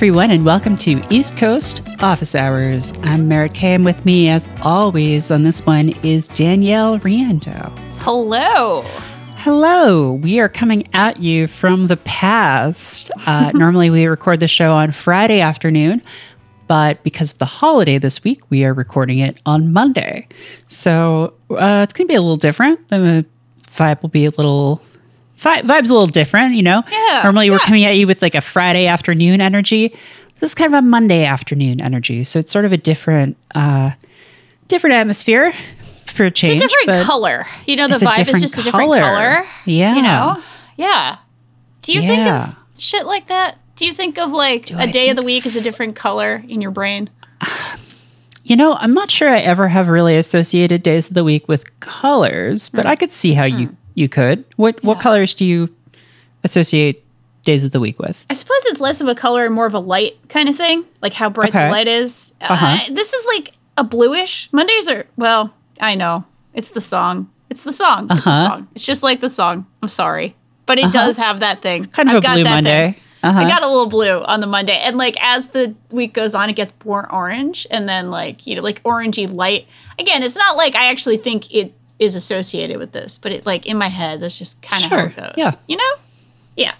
Everyone, and welcome to East Coast Office Hours. I'm Merritt K, and with me, as always, on this one is Danielle Riendeau. Hello. Hello. We are coming at you from the past. Uh, normally, we record the show on Friday afternoon, but because of the holiday this week, we are recording it on Monday. So uh, it's going to be a little different. The vibe will be a little vibe's a little different, you know. Yeah, Normally, we're yeah. coming at you with like a Friday afternoon energy. This is kind of a Monday afternoon energy, so it's sort of a different, uh, different atmosphere for a change. It's a different color. You know, the vibe is just a different color. Yeah. You know? Yeah. Do you think of shit like that? Do you think of like a I day of the week as a different color in your brain? You know, I'm not sure I ever have really associated days of the week with colors, but I could see how you you could. What what Hmm. Colors do you associate days of the week with? I suppose it's less of a color and more of a light kind of thing, like how bright Okay. the light is. Uh-huh. Uh, this is like a bluish. Mondays are, well, I know. It's the song. It's the song. It's the Uh-huh. song. It's just like the song. I'm sorry. But it does have that thing. Kind of I've a got blue that thing. Monday. Uh-huh. I got a little blue on the Monday. And like as the week goes on, it gets more orange and then like, you know, like orangey light. Again, it's not like I actually think it is associated with this, but it like in my head, that's just kind of Sure, how it goes. yeah. You know? Yeah.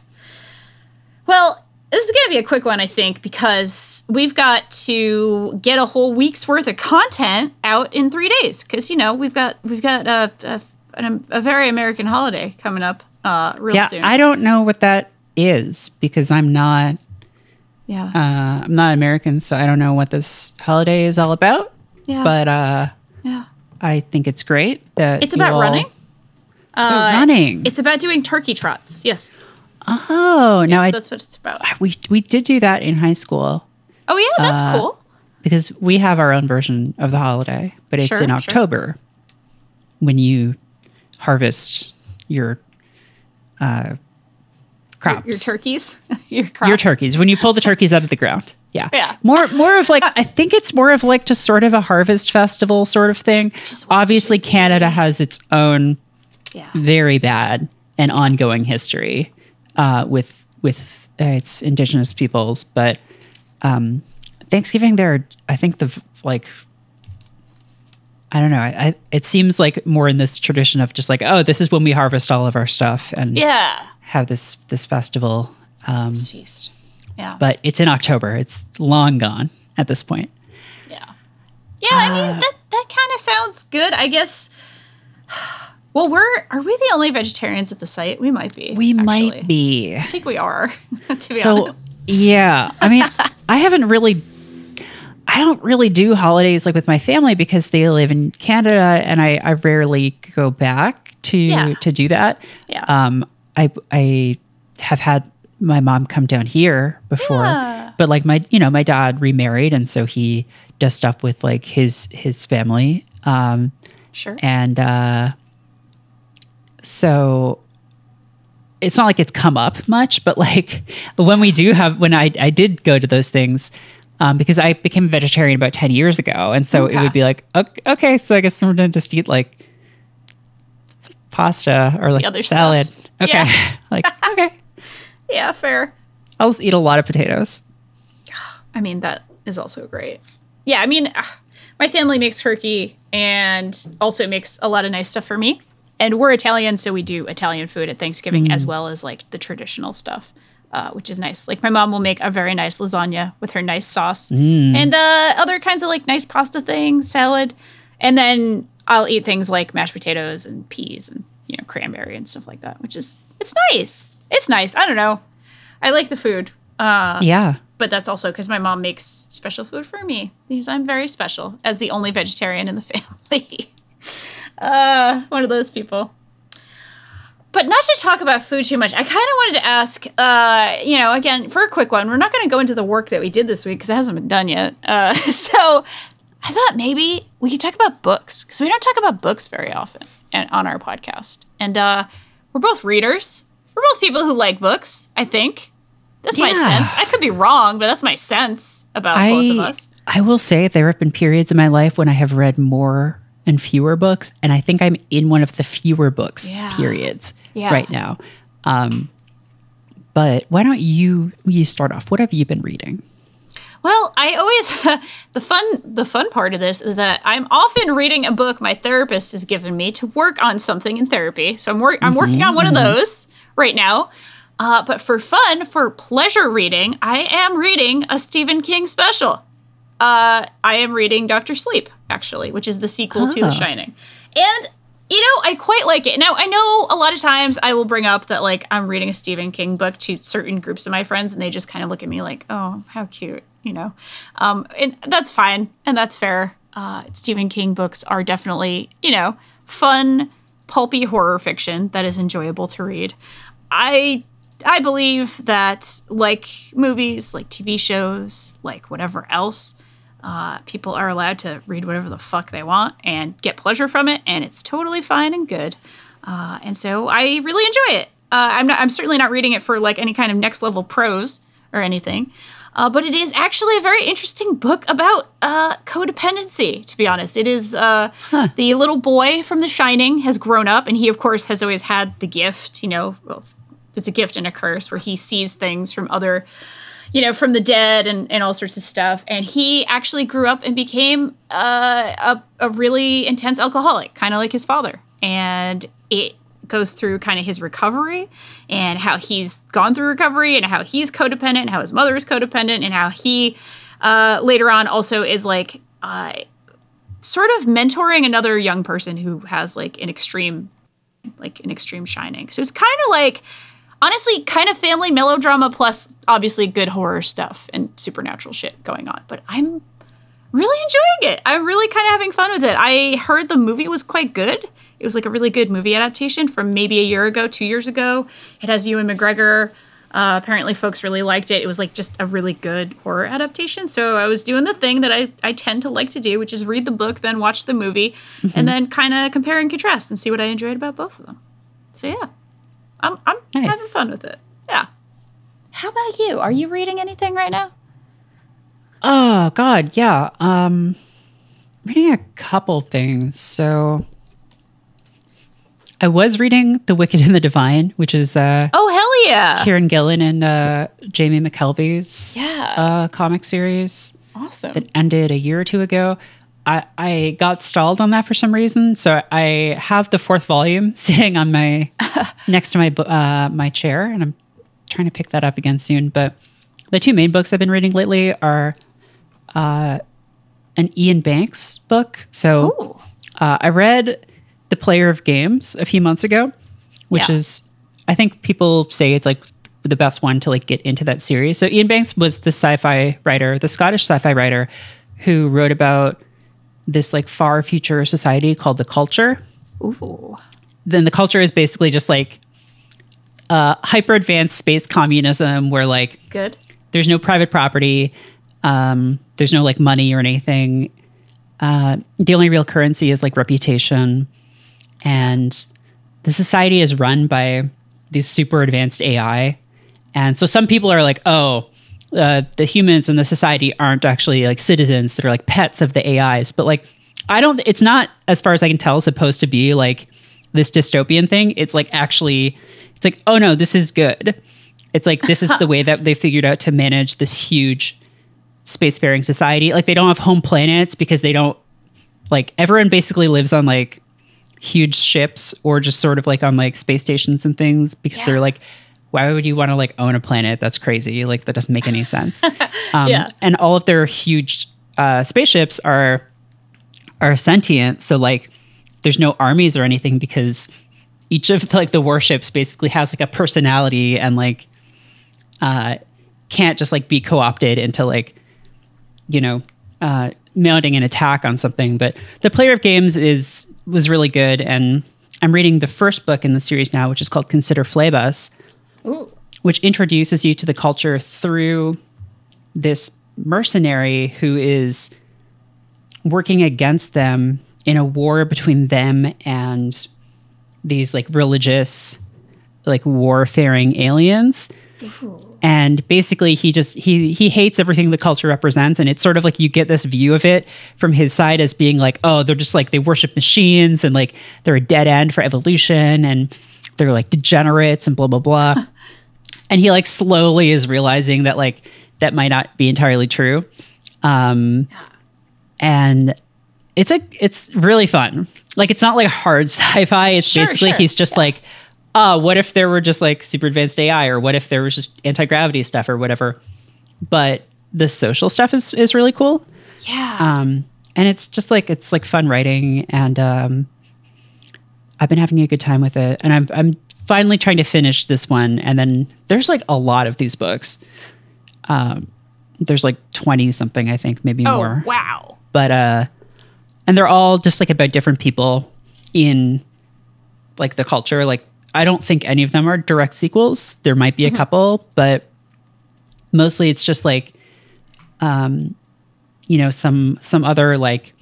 Well, this is going to be a quick one, I think, because we've got to get a whole week's worth of content out in three days. Because you know we've got we've got a a, an, a very American holiday coming up uh, real yeah, soon. I don't know what that is because I'm not yeah, uh, I'm not American, so I don't know what this holiday is all about. yeah, But uh, yeah. I think it's great that It's about all- running. It's about running. It's about doing turkey trots. Yes, oh, no, yes I that's what it's about. we we did do that in high school. Oh yeah, that's Uh, cool. because we have our own version of the holiday, but it's Sure, in sure. October when you harvest your uh, crops. Your turkeys, your crops. Your turkeys when you pull the turkeys out of the ground. Yeah, Yeah. More, more of like I think it's more of like just sort of a harvest festival sort of thing. is what it Obviously, should be. Canada has its own Yeah, very bad and ongoing history uh, with with uh, its indigenous peoples, but um, Thanksgiving there, I think the like. I don't know. I, I, it seems like more in this tradition of just like, oh, this is when we harvest all of our stuff and yeah. Have this this festival. Um, It's feast. Yeah, but it's in October. It's long gone at this point. Yeah. Yeah, I Uh, mean that that kind of sounds good. I guess Well, we're are we the only vegetarians at the site? We might be. We actually. might be. I think we are, to be So honest. yeah, I mean, I haven't really, I don't really do holidays like with my family because they live in Canada, and I, I rarely go back to Yeah. to do that. Yeah. Um, I I have had my mom come down here before, Yeah. but like my you know my dad remarried, and so he does stuff with like his his family. Um, Sure. and uh, so it's not like it's come up much, but like when we do have, when I, I did go to those things, um, because I became a vegetarian about 10 years ago. And so it would be like, okay, okay, so I guess I'm going to just eat like pasta or like other salad. stuff. Okay. Yeah. like, okay, Yeah, fair. I'll just eat a lot of potatoes. I mean, that is also great. Yeah, I mean, ah, my family makes turkey and also makes a lot of nice stuff for me. And we're Italian, so we do Italian food at Thanksgiving as well as like the traditional stuff, uh, which is nice. Like my mom will make a very nice lasagna with her nice sauce and uh, other kinds of like nice pasta things, salad. And then I'll eat things like mashed potatoes and peas and, you know, cranberry and stuff like that, which is, it's nice. It's nice. I don't know. I like the food. Uh, yeah. but that's also because my mom makes special food for me because I'm very special as the only vegetarian in the family. uh, one of those people. But not to talk about food too much, I kind of wanted to ask, uh, you know, again, for a quick one, we're not going to go into the work that we did this week because it hasn't been done yet. Uh, so I thought maybe we could talk about books because we don't talk about books very often and, on our podcast. And uh, we're both readers. We're both people who like books, I think. That's my sense. I could be wrong, but that's my sense about both of us. I will say there have been periods in my life when I have read more and fewer books, and I think I'm in one of the fewer books Yeah. periods Yeah. right now. Um, But why don't you you start off? What have you been reading? Well, I always the fun the fun part of this is that I'm often reading a book my therapist has given me to work on something in therapy. So I'm wor- I'm working on one of those right now. Uh, but for fun, for pleasure reading, I am reading a Stephen King special. Uh, I am reading Doctor Sleep, actually, which is the sequel to Oh. The Shining. And, you know, I quite like it. Now, I know a lot of times I will bring up that, like, I'm reading a Stephen King book to certain groups of my friends, and they just kind of look at me like, oh, how cute, you know? Um, and that's fine, and that's fair. Uh, Stephen King books are definitely, you know, fun, pulpy horror fiction that is enjoyable to read. I I believe that like movies, like TV shows, like whatever else, uh, people are allowed to read whatever the fuck they want and get pleasure from it, and it's totally fine and good. Uh, and so I really enjoy it. Uh, I'm not. I'm certainly not reading it for like any kind of next level prose or anything. Uh, but it is actually a very interesting book about uh, codependency. To be honest, it is uh, the little boy from The Shining has grown up, and he, of course, has always had the gift. You know, well, it's, it's a gift and a curse where he sees things from other, you know, from the dead and, and all sorts of stuff. And he actually grew up and became uh, a, a really intense alcoholic, kind of like his father. And it goes through kind of his recovery and how he's gone through recovery and how he's codependent and how his mother is codependent and how he uh, later on also is like uh, sort of mentoring another young person who has like an extreme like an extreme shining. So it's kind of like honestly kind of family melodrama plus obviously good horror stuff and supernatural shit going on. But i'm really enjoying it. I'm really kind of having fun with it. I heard the movie was quite good. It was like a really good movie adaptation from maybe a year ago two years ago. It has ewan mcgregor. Uh, apparently folks really liked it. It was like just a really good horror adaptation. So i was doing the thing that i, I tend to like to do which is read the book then watch the movie and then kind of compare and contrast and see what i enjoyed about both of them. So yeah. I'm, I'm having fun with it. Yeah. How about you? Are you reading anything right now Oh God, yeah. Um, reading a couple things. So, I was reading *The Wicked and the Divine*, which is uh, oh hell yeah Kieron Gillen and uh, Jamie McKelvie's Yeah. uh, comic series awesome that ended a year or two ago. I, I got stalled on that for some reason, so I have the fourth volume sitting on my next to my uh, my chair, and I'm trying to pick that up again soon. But the two main books I've been reading lately are uh, an Iain Banks book. So uh, I read The Player of Games a few months ago, which Yeah. is I think people say it's like the best one to like get into that series. So Iain Banks was the sci-fi writer, the Scottish sci-fi writer who wrote about this like far future society called the culture. Ooh. Then the culture is basically just like uh, hyper advanced space communism where like good there's no private property um, there's no like money or anything. Uh, the only real currency is like reputation. And the society is run by these super advanced ai and so some people are like oh uh, the humans in the society aren't actually like citizens that are like pets of the ais but like i don't it's not as far as i can tell supposed to be like this dystopian thing. It's like actually it's like oh no this is good. It's like this is the way that they figured out to manage this huge spacefaring society. Like they don't have home planets because they don't like everyone basically lives on like huge ships or just sort of like on like space stations and things because Yeah. they're like why would you want to like own a planet that's crazy like that doesn't make any sense um, Yeah. and all of their huge uh, spaceships are are sentient so like there's no armies or anything because each of like the warships basically has like a personality and like uh can't just like be co-opted into like you know uh mounting an attack on something but the player of games is was really good and i'm reading the first book in the series now which is called consider Ooh. which introduces you to the culture through this mercenary who is working against them in a war between them and these like religious like warfaring aliens and basically he just he he hates everything the culture represents and it's sort of like you get this view of it from his side as being like oh they're just like they worship machines and like they're a dead end for evolution and they're like degenerates and blah blah blah and he like slowly is realizing that like that might not be entirely true. Um, and it's a it's really fun. Like it's not like hard sci-fi. It's Sure, basically sure. he's just like, uh, what if there were just like super advanced AI, or what if there was just anti gravity stuff, or whatever. But the social stuff is is really cool. Yeah. Um, and it's just like it's like fun writing, and um, I've been having a good time with it. And I'm I'm finally trying to finish this one, and then there's like a lot of these books. Um, there's like twenty something, I think, maybe oh, more. wow. But uh, and they're all just like about different people in like the culture. Like I don't think any of them are direct sequels. There might be a couple, but mostly it's just like um you know some some other like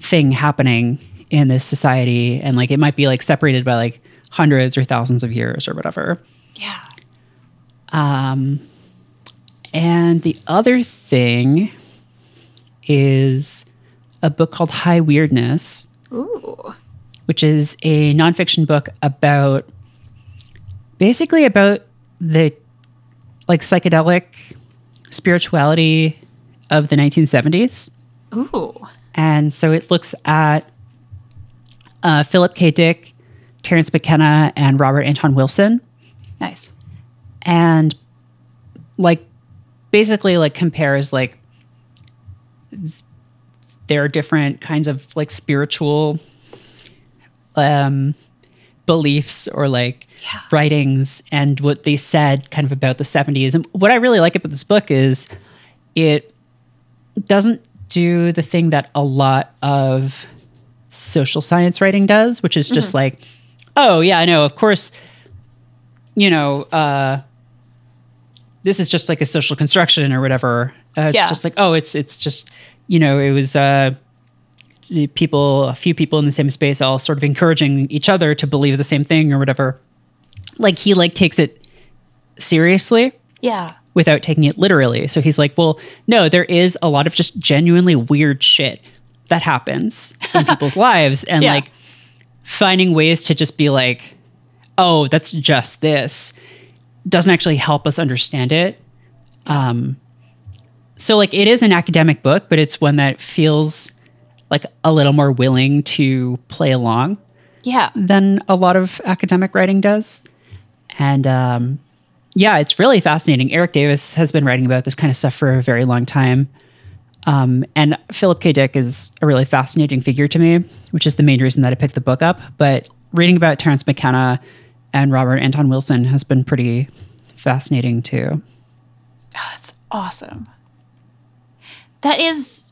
thing happening in this society and like it might be like separated by like hundreds or thousands of years or whatever Yeah. and the other thing is a book called high weirdness Ooh. which is a nonfiction book about basically about the like psychedelic spirituality of the 1970s. Ooh. And so it looks at uh, Philip K. Dick, Terence McKenna, and Robert Anton Wilson, Nice. and like basically like compares like their different kinds of like spiritual um beliefs or like Yeah. writings and what they said kind of about the 70s and what i really like about this book is it doesn't do the thing that a lot of social science writing does which is just like oh yeah i know of course you know uh this is just like a social construction or whatever. Uh, it's Yeah. just like, oh, it's it's just you know, it was uh, people, a few people in the same space, all sort of encouraging each other to believe the same thing or whatever. Like he like takes it seriously Yeah. without taking it literally. So he's like, well, no, there is a lot of just genuinely weird shit that happens in people's lives, and Yeah. like finding ways to just be like, oh, that's just this doesn't actually help us understand it. Um, so like it is an academic book, but it's one that feels like a little more willing to play along Yeah. than a lot of academic writing does. And um, yeah, it's really fascinating. Erik Davis has been writing about this kind of stuff for a very long time. Um, and Philip K. Dick is a really fascinating figure to me, which is the main reason that I picked the book up. But reading about Terence McKenna and Robert Anton Wilson has been pretty fascinating too. Oh, that's awesome. That is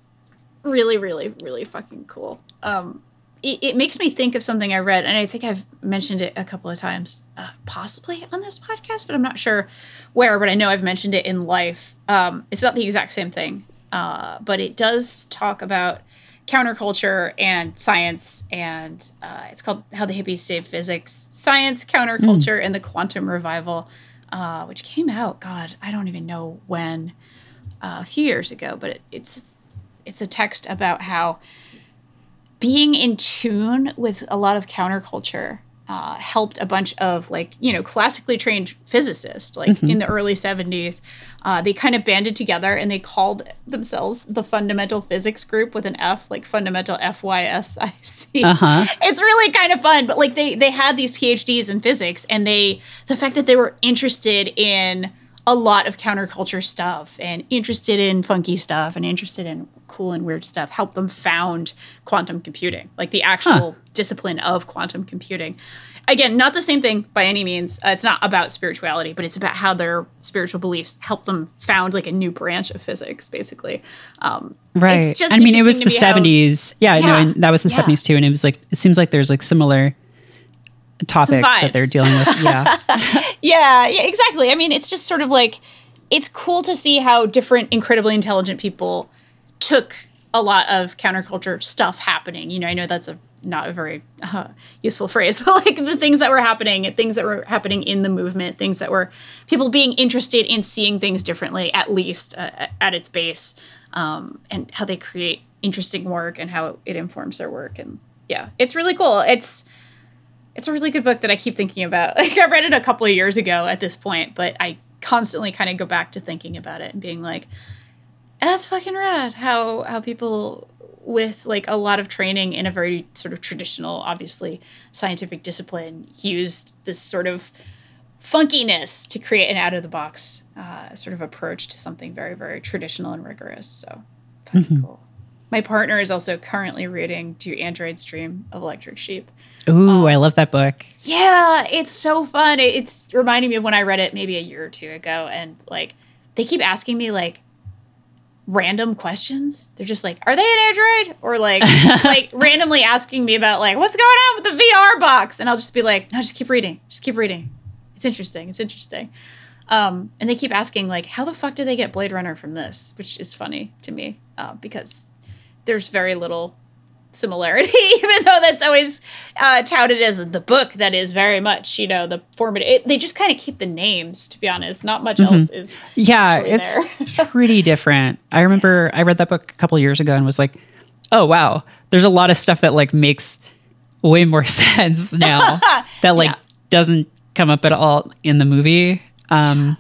really, really, really fucking cool. Um, it, it makes me think of something I read, and I think I've mentioned it a couple of times, uh, possibly on this podcast, but I'm not sure where. But I know I've mentioned it in life. Um, it's not the exact same thing, uh, but it does talk about counterculture and science, and uh, it's called "How the Hippies Saved Physics: Science, Counterculture, and the Quantum Revival," uh, which came out. God, I don't even know when uh, a few years ago, but it, it's it's a text about how being in tune with a lot of counterculture uh, helped a bunch of like you know classically trained physicists like in the early 70s uh, they kind of banded together and they called themselves the fundamental physics group with an f like fundamental f-y-s-i-c Uh-huh. it's really kind of fun but like they they had these phds in physics and they the fact that they were interested in a lot of counterculture stuff and interested in funky stuff and interested in cool and weird stuff helped them found quantum computing like the actual discipline of quantum computing again not the same thing by any means uh, it's not about spirituality but it's about how their spiritual beliefs helped them found like a new branch of physics basically um, Right. it's just I mean, it was the to me how- 70s. Yeah, no, and that was the yeah. 70s too. And it was like, it seems like there's like similar topics that they're dealing with. Yeah. Yeah, yeah, exactly. I mean, it's just sort of like it's cool to see how different incredibly intelligent people took a lot of counterculture stuff happening. You know, I know that's a not a very uh, useful phrase, but like the things that were happening, things that were happening in the movement, things that were people being interested in seeing things differently, at least uh, at its base, um, and how they create interesting work and how it informs their work. And yeah, it's really cool. It's it's a really good book that I keep thinking about. Like I read it a couple of years ago at this point, but I constantly kind of go back to thinking about it and being like, that's fucking rad. How how people with like a lot of training in a very sort of traditional, obviously scientific discipline used this sort of funkiness to create an out of the box uh, sort of approach to something very very traditional and rigorous. So fucking cool. My partner is also currently reading Do Androids Dream of Electric Sheep. Ooh, I love that book. Yeah, it's so fun. It- It's reminding me of when I read it maybe a year or two ago, and like they keep asking me like random questions. They're just like, "Are they an Android?" or like just like randomly asking me about like what's going on with the VR box, and I'll just be like, "No, just keep reading. Just keep reading. It's interesting. It's interesting." Um, and they keep asking like, "How the fuck did they get Blade Runner from this?" Which is funny to me uh, because there's very little similarity, even though that's always uh, touted as the book that is very much, you know, the formative. It, they just kind of keep the names, to be honest. Not much else is. Yeah, it's pretty different. I remember I read that book a couple years ago and was like, "Oh wow, there's a lot of stuff that like makes way more sense now that like Yeah. doesn't come up at all in the movie." Um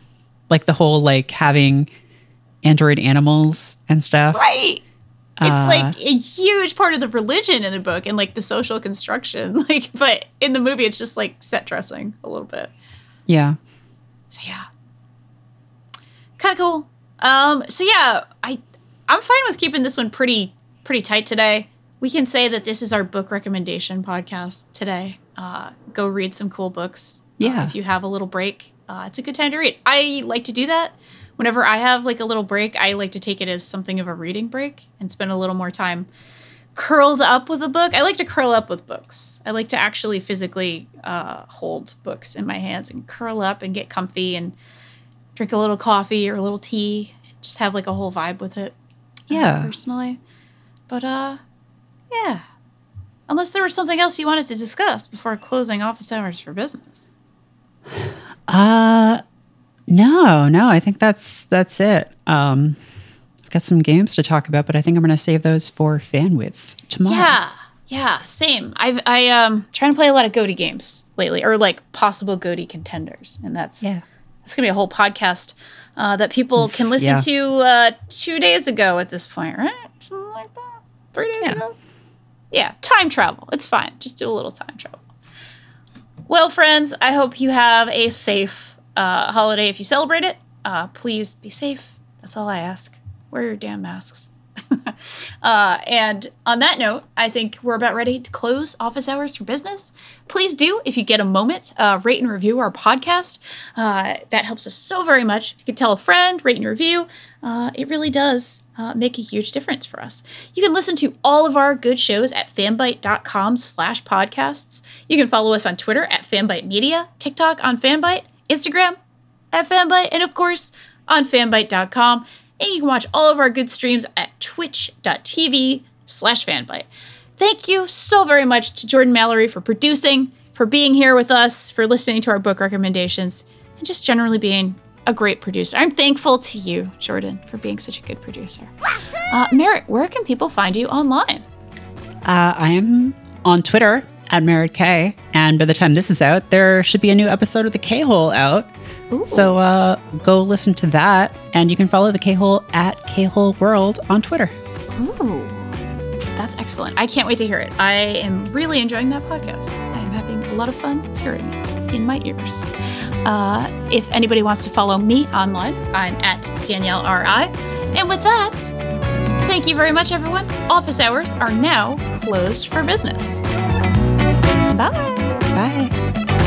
like the whole like having android animals and stuff. Right. It's Uh, like a huge part of the religion in the book and like the social construction. Like, but in the movie, it's just like set dressing a little bit. Yeah. So yeah, kind of cool. Um, so yeah, I I'm fine with keeping this one pretty pretty tight today. We can say that this is our book recommendation podcast today. Uh, go read some cool books. uh, Yeah. if you have a little break, uh, it's a good time to read. I like to do that. Whenever I have like a little break, I like to take it as something of a reading break and spend a little more time curled up with a book. I like to curl up with books. I like to actually physically uh, hold books in my hands and curl up and get comfy and drink a little coffee or a little tea. Just have like a whole vibe with it. uh, Yeah. personally. But uh, yeah. Unless there was something else you wanted to discuss before closing office hours for business. Uh no, no, I think that's that's it. Um I've got some games to talk about, but I think I'm gonna save those for fan width tomorrow. Yeah. Yeah, same. I've I um trying to play a lot of GOTY games lately, or like possible GOTY contenders, and that's Yeah. that's gonna be a whole podcast uh, that people can listen yeah. to uh, two days ago at this point, right? Something like that. Three days Yeah. ago. Yeah, time travel. It's fine. Just do a little time travel. Well, friends, I hope you have a safe uh, holiday if you celebrate it. Uh, please be safe. That's all I ask. Wear your damn masks. uh, and on that note, I think we're about ready to close office hours for business. Please do, if you get a moment, uh, rate and review our podcast. Uh, that helps us so very much. You could tell a friend, rate and review, uh, it really does uh, make a huge difference for us. You can listen to all of our good shows at fanbyte.com slash podcasts. You can follow us on Twitter at Fanbyte media, TikTok on Fanbyte, Instagram at Fanbyte, and of course on fanbyte.com. And you can watch all of our good streams at twitch.tv slash Fanbyte. Thank you so very much to Jordan Mallory for producing, for being here with us, for listening to our book recommendations, and just generally being a great producer. I'm thankful to you, Jordan, for being such a good producer. Uh, Merritt, where can people find you online? Uh, I am on Twitter at Merritt K, and by the time this is out, there should be a new episode of the K Hole out. Ooh. So uh, go listen to that, and you can follow the K Hole at K Hole World on Twitter. Ooh, that's excellent. I can't wait to hear it. I am really enjoying that podcast. I am having a lot of fun hearing it in my ears. Uh, if anybody wants to follow me online, I'm at Danielle R.I. And with that, thank you very much, everyone. Office hours are now closed for business. Bye. Bye.